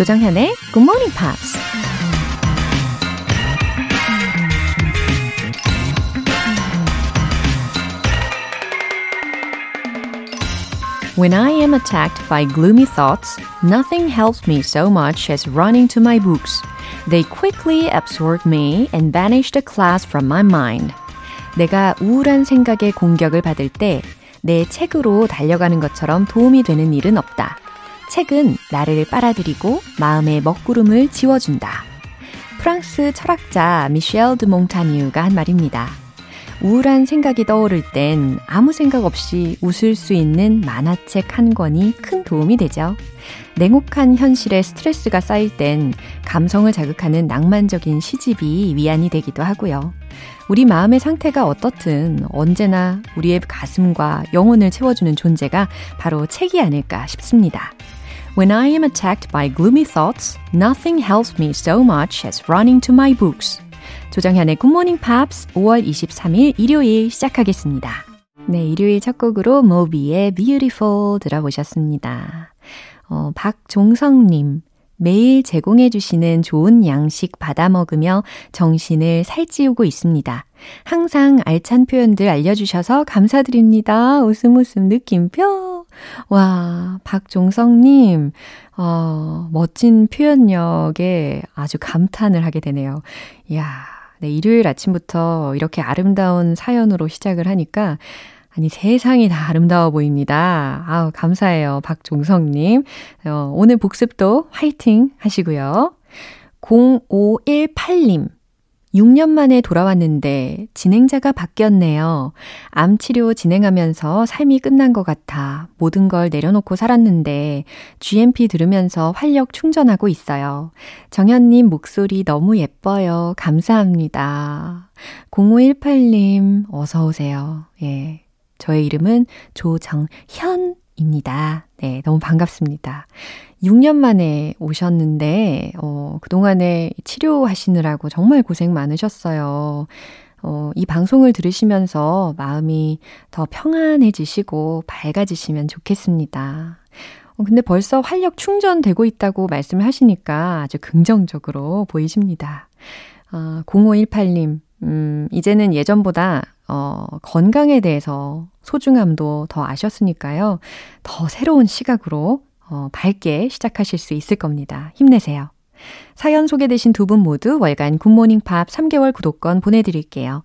조정현의 Good Morning Pops. When I am attacked by gloomy thoughts, nothing helps me so much as running to my books. They quickly absorb me and banish the clouds from my mind. 내가 우울한 생각에 공격을 받을 때 내 책으로 달려가는 것처럼 도움이 되는 일은 없다. 책은 나를 빨아들이고 마음의 먹구름을 지워준다. 프랑스 철학자 미셸 드 몽타뉴가 한 말입니다. 우울한 생각이 떠오를 땐 아무 생각 없이 웃을 수 있는 만화책 한 권이 큰 도움이 되죠. 냉혹한 현실에 스트레스가 쌓일 땐 감성을 자극하는 낭만적인 시집이 위안이 되기도 하고요. 우리 마음의 상태가 어떻든 언제나 우리의 가슴과 영혼을 채워주는 존재가 바로 책이 아닐까 싶습니다. When I am attacked by gloomy thoughts, nothing helps me so much as running to my books. 조정현의 굿모닝 팝스 5월 23일 일요일 시작하겠습니다. 네, 일요일 첫 곡으로 모비의 Beautiful 들어보셨습니다. 어, 박종성님. 매일 제공해 주시는 좋은 양식 받아 먹으며 정신을 살찌우고 있습니다. 항상 알찬 표현들 알려주셔서 감사드립니다. 웃음 웃음 느낌표. 와, 박종성님, 어, 멋진 표현력에 아주 감탄을 하게 되네요. 이야, 네, 일요일 아침부터 이렇게 아름다운 사연으로 시작을 하니까 아니, 세상이 다 아름다워 보입니다. 아우, 감사해요. 박종성님. 어, 오늘 복습도 화이팅 하시고요. 0518님. 6년 만에 돌아왔는데 진행자가 바뀌었네요. 암 치료 진행하면서 삶이 끝난 것 같아 모든 걸 내려놓고 살았는데 GMP 들으면서 활력 충전하고 있어요. 정현님 목소리 너무 예뻐요. 감사합니다. 0518님, 어서 오세요. 예. 저의 이름은 조정현입니다. 네, 너무 반갑습니다. 6년 만에 오셨는데, 어, 그동안에 치료하시느라고 정말 고생 많으셨어요. 어, 이 방송을 들으시면서 마음이 더 평안해지시고 밝아지시면 좋겠습니다. 어, 근데 벌써 활력 충전되고 있다고 말씀을 하시니까 아주 긍정적으로 보이십니다. 어, 0518님, 음, 이제는 예전보다 어, 건강에 대해서 소중함도 더 아셨으니까요. 더 새로운 시각으로 어, 밝게 시작하실 수 있을 겁니다. 힘내세요. 사연 소개되신 두 분 모두 월간 굿모닝 팝스 3개월 구독권 보내드릴게요.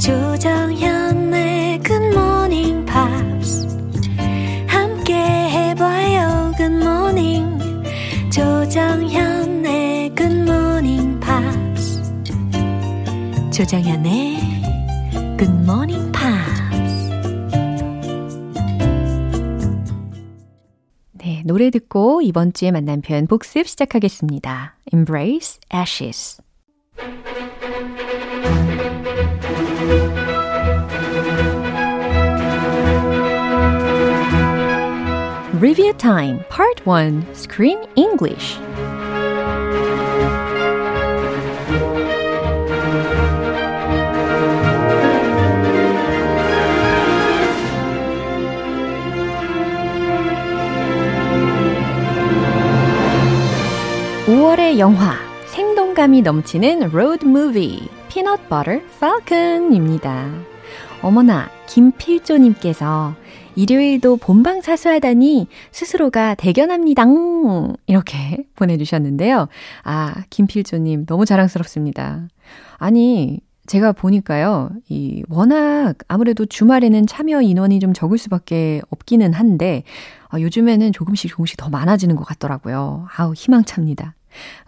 조정현의 굿모닝 팝스 조정현의 Good Morning Pops. 조정현의 Good Morning Pops. 네, 노래 듣고 이번 주에 만난 표현 복습 시작하겠습니다. Embrace Ashes. Review Time Part 1 Screen English. 영화. 생동감이 넘치는 로드 무비 피넛 버터 팔컨입니다. 어머나 김필조님께서 일요일도 본방 사수하다니 스스로가 대견합니다. 이렇게 보내주셨는데요. 아, 김필조님 너무 자랑스럽습니다. 아니, 제가 보니까요, 이, 워낙 아무래도 주말에는 참여 인원이 좀 적을 수밖에 없기는 한데, 아, 요즘에는 조금씩 조금씩 더 많아지는 것 같더라고요. 아우, 희망찹니다.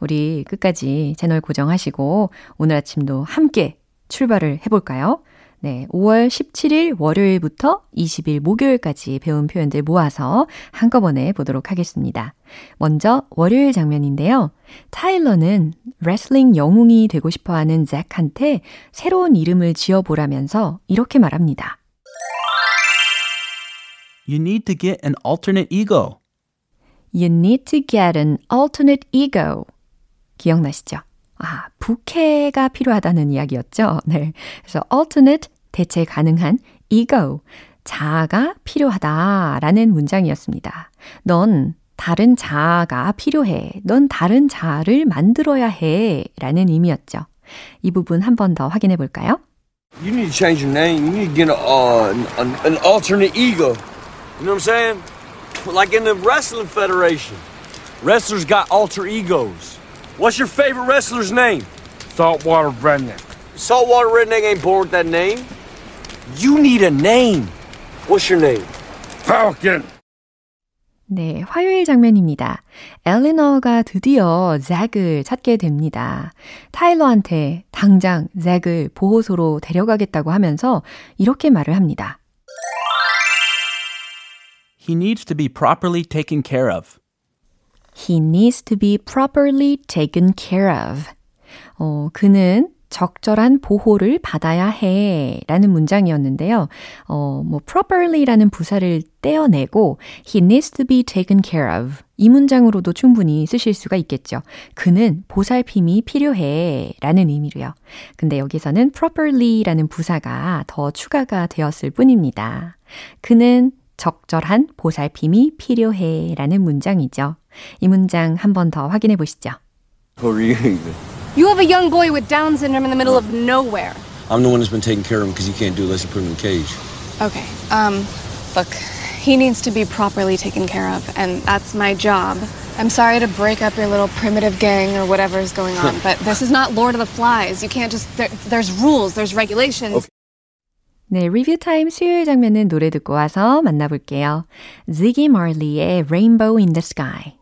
우리 끝까지 채널 고정하시고, 오늘 아침도 함께 출발을 해볼까요? 네, 5월 17일 월요일부터 20일 목요일까지 배운 표현들 모아서 한꺼번에 보도록 하겠습니다. 먼저 월요일 장면인데요. 타일러는 레슬링 영웅이 되고 싶어 하는 잭한테 새로운 이름을 지어보라면서 이렇게 말합니다. You need to get an alternate ego. You need to get an alternate ego. 기억나시죠? 아, 부캐가 필요하다는 이야기였죠. 네. 그래서 alternate 대체 가능한 ego 자아가 필요하다라는 문장이었습니다. 넌 다른 자아가 필요해. 넌 다른 자아를 만들어야 해. 라는 의미였죠. 이 부분 한 번 더 확인해 볼까요? You need to change your name. You need to get a, uh, an, an alternate ego. You know what I'm saying? Like in the Wrestling Federation. Wrestlers got alter egos. What's your favorite wrestler's name? Saltwater redneck. Saltwater Redneck ain't born with that name. You need a name. What's your name? Falcon. 네, 화요일 장면입니다. 엘리너가 드디어 잭을 찾게 됩니다. 타일러한테 당장 잭을 보호소로 데려가겠다고 하면서 이렇게 말을 합니다. He needs to be properly taken care of. He needs to be properly taken care of. 어, 그는 적절한 보호를 받아야 해. 라는 문장이었는데요. 어, 뭐, properly라는 부사를 떼어내고, he needs to be taken care of. 이 문장으로도 충분히 쓰실 수가 있겠죠. 그는 보살핌이 필요해. 라는 의미로요. 근데 여기서는 properly라는 부사가 더 추가가 되었을 뿐입니다. 그는 적절한 보살핌이 필요해. 라는 문장이죠. 이 문장 한 번 더 확인해 보시죠. Who are you? You have a young boy with Down syndrome in the middle of nowhere. I'm the one that's been taking care of him because he can't do it unless you put him in a cage. Okay. Um, look, he needs to be properly taken care of, and that's my job. I'm sorry to break up your little primitive gang or whatever is going on, but this is not Lord of the Flies. You can't just. There, there's rules, there's regulations. Okay. 네, 리뷰 타임 수요일 장면은 노래 듣고 와서 만나볼게요. Ziggy Marley의 Rainbow in the Sky.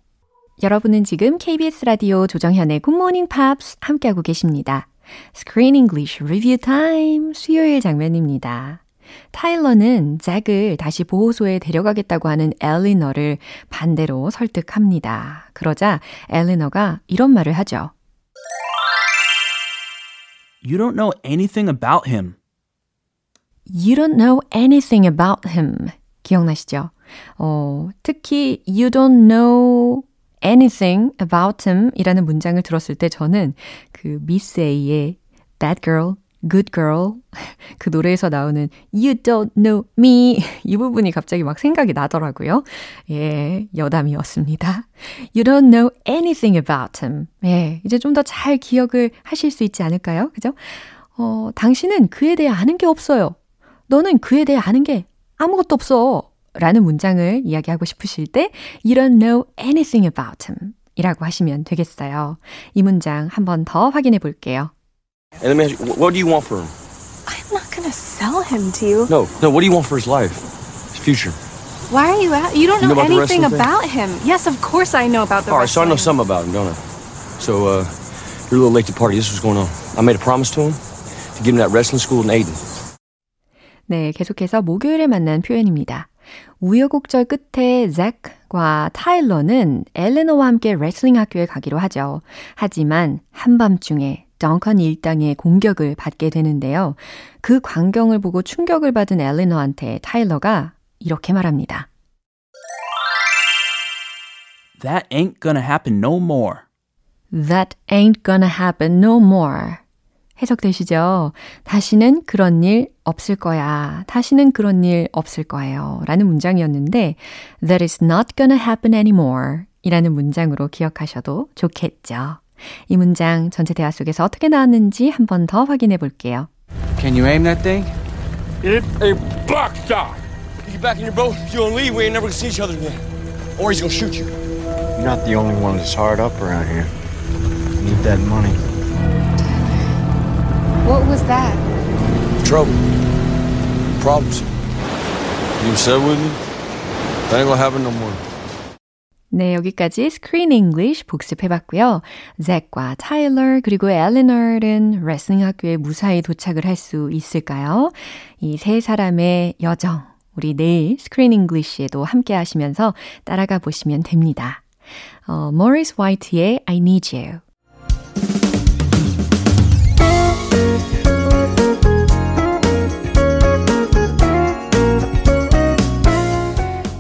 여러분은 지금 KBS 라디오 조정현의 Good Morning Pops 함께하고 계십니다. Screen English Review Time 수요일 장면입니다. 타일러는 잭을 다시 보호소에 데려가겠다고 하는 엘리너를 반대로 설득합니다. 그러자 엘리너가 이런 말을 하죠. You don't know anything about him. You don't know anything about him. 기억나시죠? 어, 특히 you don't know anything about him 이라는 문장을 들었을 때 저는 그 미스 A의 Bad Girl, Good Girl 그 노래에서 나오는 You don't know me 이 부분이 갑자기 막 생각이 나더라고요. 예, 여담이었습니다. You don't know anything about him. 예, 이제 좀 더 잘 기억을 하실 수 있지 않을까요? 그죠? 어, 당신은 그에 대해 아는 게 없어요. 너는 그에 대해 아는 게 아무것도 없어. 라는 문장을 이야기하고 싶으실 때 You don't know anything about him 이라고 하시면 되겠어요. 이 문장 한 번 더 확인해 볼게요. And let me ask you, what do you want for him? I'm not gonna sell him to you. No, no. What do you want for his life, his future? Why are you at? You don't You know, know about anything wrestling thing? about him. Yes, of course I know about the All right, so I know wrestling. something about him, don't I? So, uh, you're a little late to the party. This is what's going on. I made a promise to him to give him that wrestling school in Aiden. 네, 계속해서 목요일에 만난 표현입니다. 우여곡절 끝에 잭과 타일러는 엘레너와 함께 레슬링 학교에 가기로 하죠. 하지만 한밤중에 덩컨 일당의 공격을 받게 되는데요. 그 광경을 보고 충격을 받은 엘레너한테 타일러가 이렇게 말합니다. That ain't gonna happen no more. That ain't gonna happen no more. 해석되시죠? 다시는 그런 일 없을 거야. 다시는 그런 일 없을 거예요. 라는 문장이었는데, That is not gonna happen anymore. 이라는 문장으로 기억하셔도 좋겠죠. 이 문장 전체 대화 속에서 어떻게 나왔는지 한 번 더 확인해 볼게요. Can you aim that thing? It a block shot. You get back in your boat, you don't leave, we ain't never gonna see each other again. Or he's gonna shoot you. You're not the only one that's hard up around here. You need that money. What was that? Trouble. Problems. You upset with me? That ain't gonna happen no more. 네, 여기까지 Screen English 복습해봤고요. 잭과 타일러 그리고 엘리너는 레슬링 학교에 무사히 도착을 할 수 있을까요? 이 세 사람의 여정, 우리 내일 Screen English에도 함께 하시면서 따라가 보시면 됩니다. 어, Morris White의 I Need You.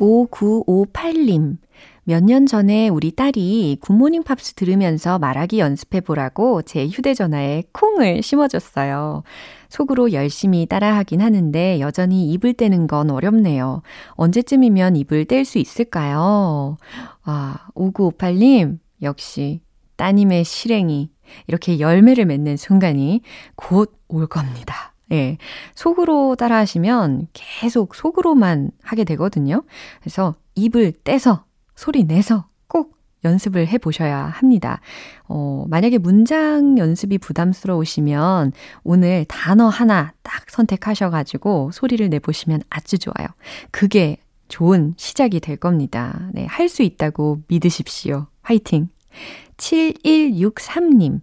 5958님. 몇 년 전에 우리 딸이 굿모닝 팝스 들으면서 말하기 연습해 보라고 제 휴대전화에 콩을 심어줬어요. 속으로 열심히 따라하긴 하는데 여전히 입을 떼는 건 어렵네요. 언제쯤이면 입을 뗄 수 있을까요? 아, 5958님, 역시 따님의 실행이 이렇게 열매를 맺는 순간이 곧 올 겁니다. 예. 속으로 따라 하시면 계속 속으로만 하게 되거든요. 그래서 입을 떼서 소리 내서 꼭 연습을 해 보셔야 합니다. 어, 만약에 문장 연습이 부담스러우시면 오늘 단어 하나 딱 선택하셔가지고 소리를 내보시면 아주 좋아요. 그게 좋은 시작이 될 겁니다. 네, 할 수 있다고 믿으십시오. 화이팅! 7163님.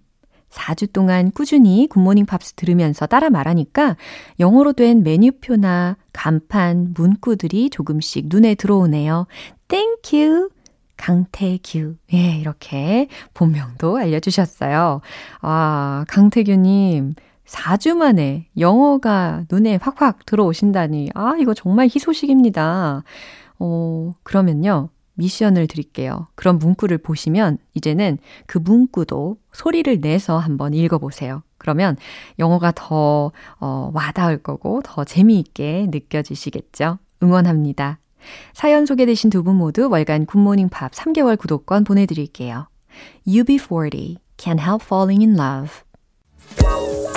4주 동안 꾸준히 굿모닝 팝스 들으면서 따라 말하니까 영어로 된 메뉴표나 간판, 문구들이 조금씩 눈에 들어오네요. Thank you! 강태규. 예, 이렇게 본명도 알려주셨어요. 아, 강태규님. 4주 만에 영어가 눈에 확확 들어오신다니. 아, 이거 정말 희소식입니다. 어, 그러면요. 미션을 드릴게요. 그런 문구를 보시면 이제는 그 문구도 소리를 내서 한번 읽어보세요. 그러면 영어가 더 어, 와닿을 거고 더 재미있게 느껴지시겠죠? 응원합니다. 사연 소개되신 두 분 모두 월간 굿모닝 팝 3개월 구독권 보내드릴게요. UB40 Can't Help Falling in Love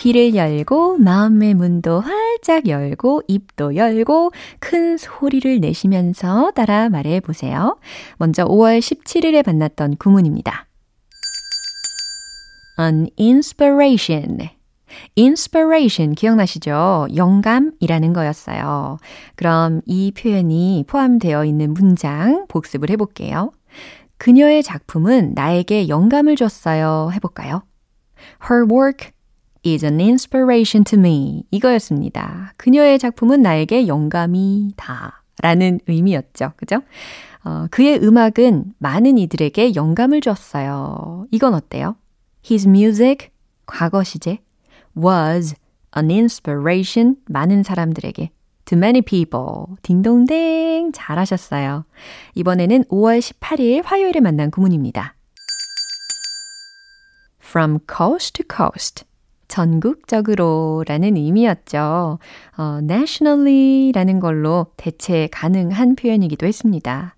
귀를 열고 마음의 문도 활짝 열고 입도 열고 큰 소리를 내시면서 따라 말해 보세요. 먼저 5월 17일에 만났던 구문입니다. An inspiration. inspiration 기억나시죠? 영감이라는 거였어요. 그럼 이 표현이 포함되어 있는 문장 복습을 해볼게요. 그녀의 작품은 나에게 영감을 줬어요. 해볼까요? Her work is an inspiration to me. 이거였습니다. 그녀의 작품은 나에게 영감이다. 라는 의미였죠. 그죠? 어, 그의 음악은 많은 이들에게 영감을 줬어요. 이건 어때요? His music, 과거 시제, was an inspiration, 많은 사람들에게. to many people. 딩동댕 잘하셨어요. 이번에는 5월 18일 화요일에 만난 구문입니다. from coast to coast. 전국적으로 라는 의미였죠. 어, nationally 라는 걸로 대체 가능한 표현이기도 했습니다.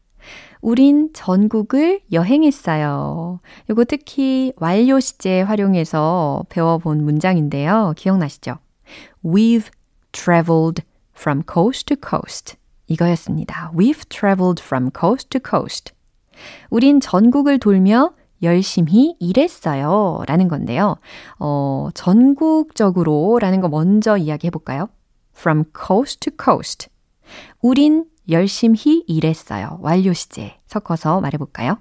우린 전국을 여행했어요. 요거 특히 완료 시제 활용해서 배워본 문장인데요. 기억나시죠? We've traveled from coast to coast. 이거였습니다. We've traveled from coast to coast. 우린 전국을 돌며 열심히 일했어요. 라는 건데요. 어, 전국적으로 라는 거 먼저 이야기해 볼까요? From coast to coast. 우린 열심히 일했어요. 완료 시제 섞어서 말해 볼까요?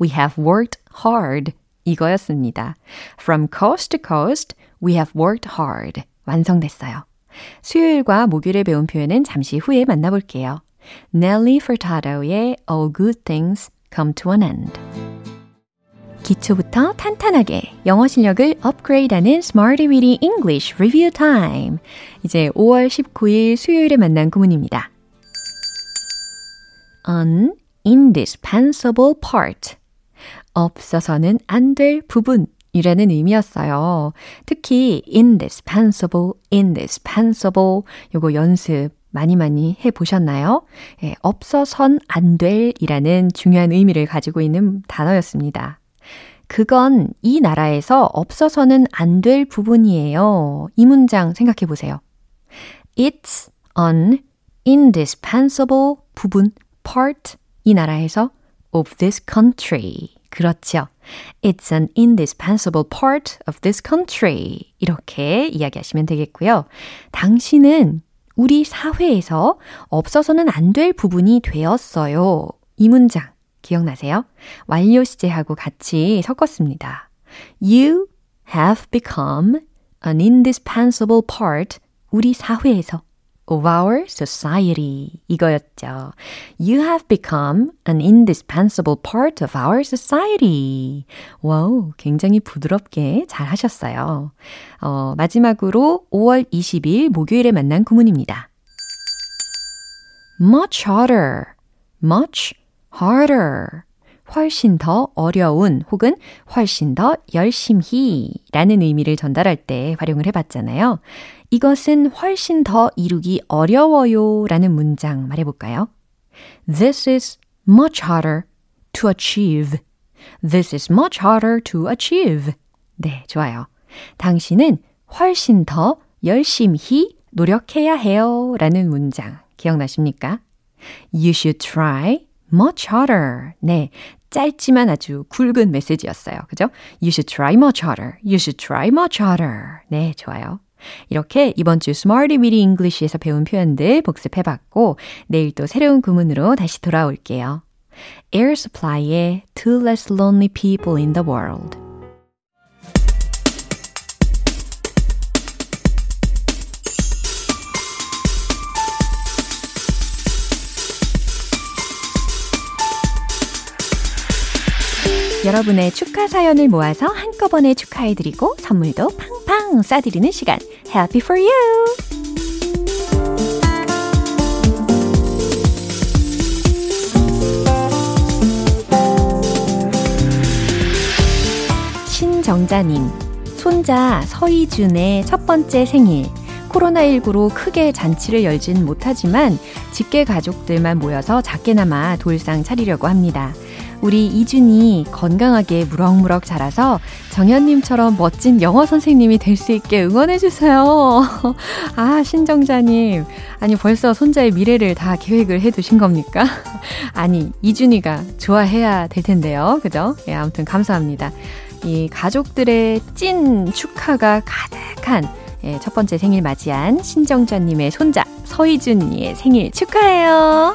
We have worked hard. 이거였습니다. From coast to coast, we have worked hard. 완성됐어요. 수요일과 목요일에 배운 표현은 잠시 후에 만나볼게요. Nelly Furtado의 All Good Things Come to an End. 기초부터 탄탄하게 영어 실력을 업그레이드하는 Smarty Weedy English Review Time. 이제 5월 19일 수요일에 만난 구문입니다. an indispensable part. 없어서는 안 될 부분 이라는 의미였어요. 특히 indispensable, indispensable 요거 연습 많이 많이 해 보셨나요? 예, 없어선 안 될이라는 중요한 의미를 가지고 있는 단어였습니다. 그건 이 나라에서 없어서는 안 될 부분이에요. 이 문장 생각해 보세요. It's an indispensable 부분, part, 이 나라에서 of this country. 그렇죠. It's an indispensable part of this country. 이렇게 이야기하시면 되겠고요. 당신은 우리 사회에서 없어서는 안 될 부분이 되었어요. 이 문장 기억나세요? 완료 시제하고 같이 섞었습니다. You have become an indispensable part 우리 사회에서 of our society 이거였죠. You have become an indispensable part of our society. 와우, 굉장히 부드럽게 잘 하셨어요. 어, 마지막으로 5월 20일 목요일에 만난 구문입니다. much harder, much harder. 훨씬 더 어려운 혹은 훨씬 더 열심히 라는 의미를 전달할 때 활용을 해봤잖아요. 이것은 훨씬 더 이루기 어려워요 라는 문장 말해볼까요? This is much harder to achieve. This is much harder to achieve. 네, 좋아요. 당신은 훨씬 더 열심히 노력해야 해요 라는 문장 기억나십니까? You should try much harder. 네. 짧지만 아주 굵은 메시지였어요. 그죠? You should try much harder. You should try much harder. 네, 좋아요. 이렇게 이번 주 Smarty Weedy English에서 배운 표현들 복습해봤고 내일 또 새로운 구문으로 다시 돌아올게요. Air Supply의 Two Less Lonely People in the World 여러분의 축하 사연을 모아서 한꺼번에 축하해드리고 선물도 팡팡 쏴드리는 시간 Happy for you! 신정자님, 손자 서희준의 첫 번째 생일. 코로나19로 크게 잔치를 열진 못하지만 직계 가족들만 모여서 작게나마 돌상 차리려고 합니다. 우리 이준이 건강하게 무럭무럭 자라서 정현님처럼 멋진 영어 선생님이 될 수 있게 응원해주세요. 아, 신정자님. 아니, 벌써 손자의 미래를 다 계획을 해 두신 겁니까? 아니, 이준이가 좋아해야 될 텐데요. 그죠? 예, 아무튼 감사합니다. 이 가족들의 찐 축하가 가득한 예, 첫 번째 생일 맞이한 신정자님의 손자 서희준이의 생일 축하해요.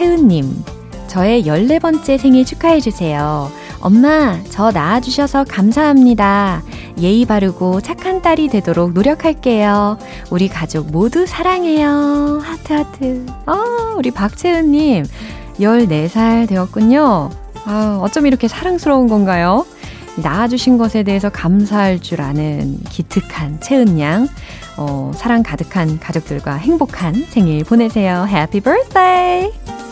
박채은님, 저의 14번째 생일 축하해주세요. 엄마, 저 낳아주셔서 감사합니다. 예의 바르고 착한 딸이 되도록 노력할게요. 우리 가족 모두 사랑해요. 하트, 하트. 아, 우리 박채은님, 14살 되었군요. 아, 어쩜 이렇게 사랑스러운 건가요? 낳아주신 것에 대해서 감사할 줄 아는 기특한 채은 양. 어, 사랑 가득한 가족들과 행복한 생일 보내세요. Happy birthday!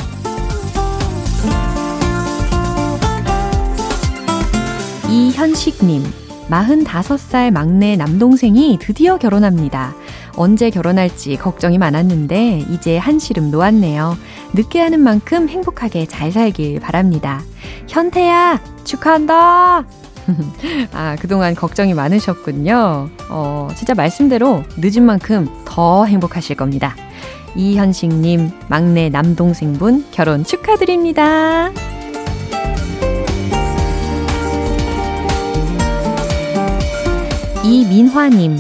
이현식님, 45살 막내 남동생이 드디어 결혼합니다. 언제 결혼할지 걱정이 많았는데 이제 한시름 놓았네요. 늦게 하는 만큼 행복하게 잘 살길 바랍니다. 현태야, 축하한다! 아, 그동안 걱정이 많으셨군요. 어, 진짜 말씀대로 늦은 만큼 더 행복하실 겁니다. 이현식님, 막내 남동생분 결혼 축하드립니다. 이민화님,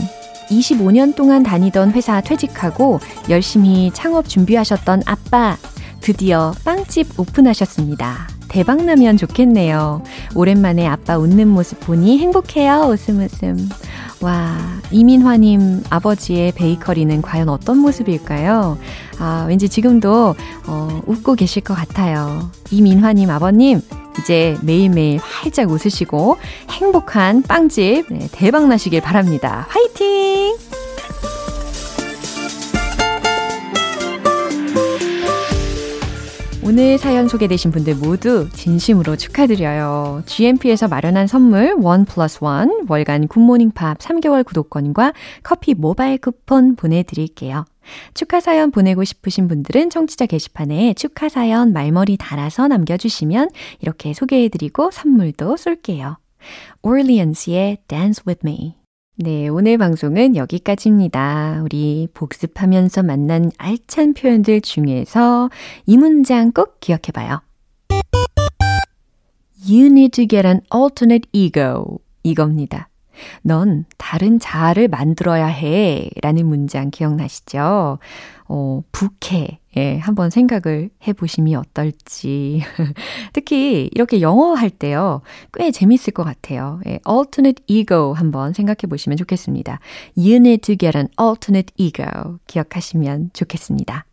25년 동안 다니던 회사 퇴직하고 열심히 창업 준비하셨던 아빠, 드디어 빵집 오픈하셨습니다. 대박나면 좋겠네요. 오랜만에 아빠 웃는 모습 보니 행복해요. 웃음 웃음. 와, 이민화님 아버지의 베이커리는 과연 어떤 모습일까요? 아, 왠지 지금도, 어, 웃고 계실 것 같아요. 이민화님 아버님, 이제 매일매일 활짝 웃으시고 행복한 빵집 네, 대박 나시길 바랍니다. 화이팅! 오늘 사연 소개되신 분들 모두 진심으로 축하드려요. GMP에서 마련한 선물 원 플러스 원 월간 굿모닝 팝 3개월 구독권과 커피 모바일 쿠폰 보내드릴게요. 축하 사연 보내고 싶으신 분들은 청취자 게시판에 축하 사연 말머리 달아서 남겨주시면 이렇게 소개해드리고 선물도 쏠게요. Orleans의 Dance With Me 네, 오늘 방송은 여기까지입니다. 우리 복습하면서 만난 알찬 표현들 중에서 이 문장 꼭 기억해 봐요. You need to get an alternate ego. 이겁니다. 넌 다른 자아를 만들어야 해. 라는 문장 기억나시죠? 어, 부캐. 예, 한번 생각을 해 보시면 어떨지. 특히 이렇게 영어 할 때요. 꽤 재밌을 것 같아요. 예, alternate ego 한번 생각해 보시면 좋겠습니다. You need to get an alternate ego. 기억하시면 좋겠습니다.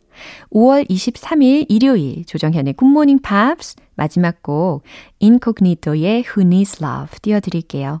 5월 23일 일요일 조정현의 굿모닝 팝스 마지막 곡 인코그니토의 Who Needs Love 띄워드릴게요.